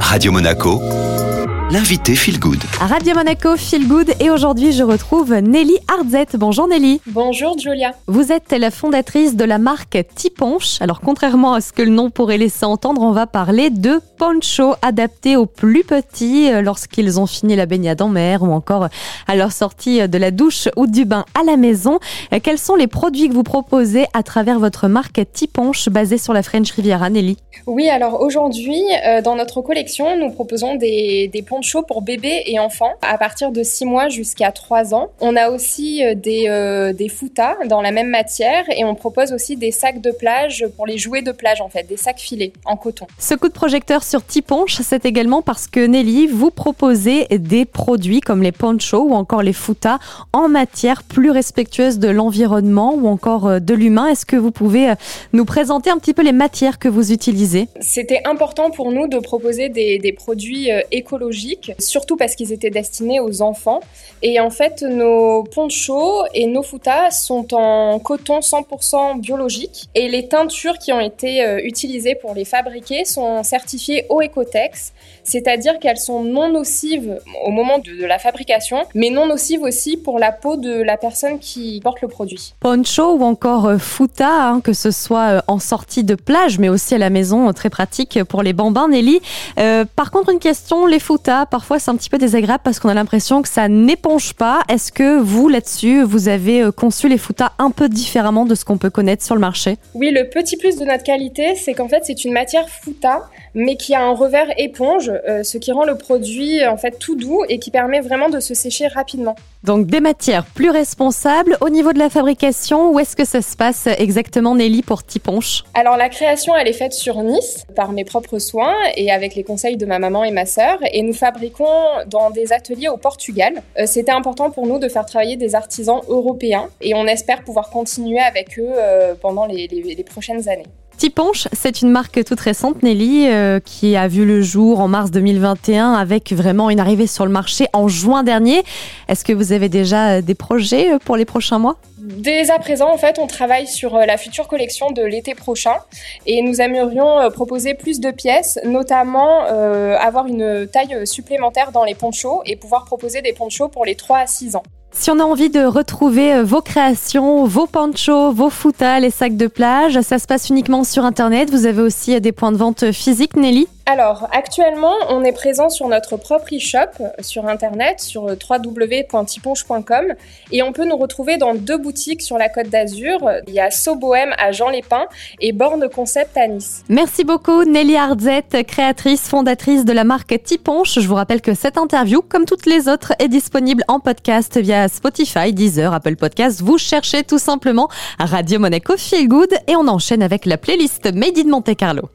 Radio Monaco, l'invité Feel Good. À Radio Monaco, Feel Good et aujourd'hui je retrouve Nelly Hardzette. Bonjour Nelly. Bonjour Julia. Vous êtes la fondatrice de la marque Tiponche. Alors contrairement à ce que le nom pourrait laisser entendre, on va parler de poncho adapté aux plus petits euh, lorsqu'ils ont fini la baignade en mer ou encore à leur sortie de la douche ou du bain à la maison. Euh, Quels sont les produits que vous proposez à travers votre marque Tiponche basée sur la French Riviera Nelly? Oui, alors aujourd'hui, euh, dans notre collection, nous proposons des, des ponchos pour bébés et enfants à partir de 6 mois jusqu'à 3 ans. On a aussi euh, des, euh, des foutas dans la même matière et on propose aussi des sacs de plage pour les jouets de plage en fait, des sacs filés en coton. Ce coup de projecteur sur Tiponche, c'est également parce que Nelly, vous proposez des produits comme les ponchos ou encore les foutas en matière plus respectueuse de l'environnement ou encore euh, de l'humain. Est-ce que vous pouvez nous présenter un petit peu les matières que vous utilisez? C'était important pour nous de proposer des, des produits euh, surtout parce qu'ils étaient destinés aux enfants. Et en fait, nos ponchos et nos foutas sont en coton 100% biologique. Et les teintures qui ont été euh, utilisées pour les fabriquer sont certifiées au Ecotex, c'est-à-dire qu'elles sont non nocives au moment de, la fabrication, mais non nocives aussi pour la peau de la personne qui porte le produit. Poncho ou encore euh, futa, hein, que ce soit euh, en sortie de plage, mais aussi à la maison, très pratique pour les bambins, Nelly. Par contre, une question, les futas, parfois c'est un petit peu désagréable parce qu'on a l'impression que ça n'éponge pas. Est-ce que vous, là-dessus, vous avez euh, conçu les futas un peu différemment de ce qu'on peut connaître sur le marché? Oui, le petit plus de notre qualité, c'est qu'en fait, c'est une matière fouta, mais qui a un revers éponge, euh, ce qui rend le produit en fait tout doux et qui permet vraiment de se sécher rapidement. Donc des matières plus responsables. Au niveau de la fabrication, où est-ce que ça se passe exactement, Nelly, pour Tiponche? Alors la création, elle est faite sur Nice par mes propres soins et avec les conseils de ma maman et ma sœur. Et nous fabriquons dans des ateliers au Portugal. Euh, C'était important pour nous de faire travailler des artisans européens et on espère pouvoir continuer avec eux euh, pendant les, prochaines années. Tiponche, c'est une marque toute récente, Nelly, euh, qui a vu le jour en mars 2021 avec vraiment une arrivée sur le marché en juin dernier. Est-ce que vous avez déjà euh, des projets euh, pour les prochains mois? Dès à présent, en fait, on travaille sur la future collection de l'été prochain et nous aimerions proposer plus de pièces, notamment avoir une taille supplémentaire dans les ponchos et pouvoir proposer des ponchos pour les 3 à 6 ans. Si on a envie de retrouver euh, vos créations, vos ponchos, vos foutas, les sacs de plage, ça se passe uniquement sur Internet. Vous avez aussi euh, des points de vente physiques, Nelly? Alors, actuellement, on est présent sur notre propre e-shop euh, sur internet, sur euh, www.tiponche.com et on peut nous retrouver dans deux boutiques sur la Côte d'Azur. Il y a Sobohem à Jean-Lépin et Borne Concept à Nice. Merci beaucoup Nelly Hardzette, créatrice, fondatrice de la marque Tiponche. Je vous rappelle que cette interview, comme toutes les autres, est disponible en podcast Spotify, Deezer, Apple Podcasts. Vous cherchez tout simplement Radio Monaco Feel Good et on enchaîne avec la playlist Made in Monte Carlo.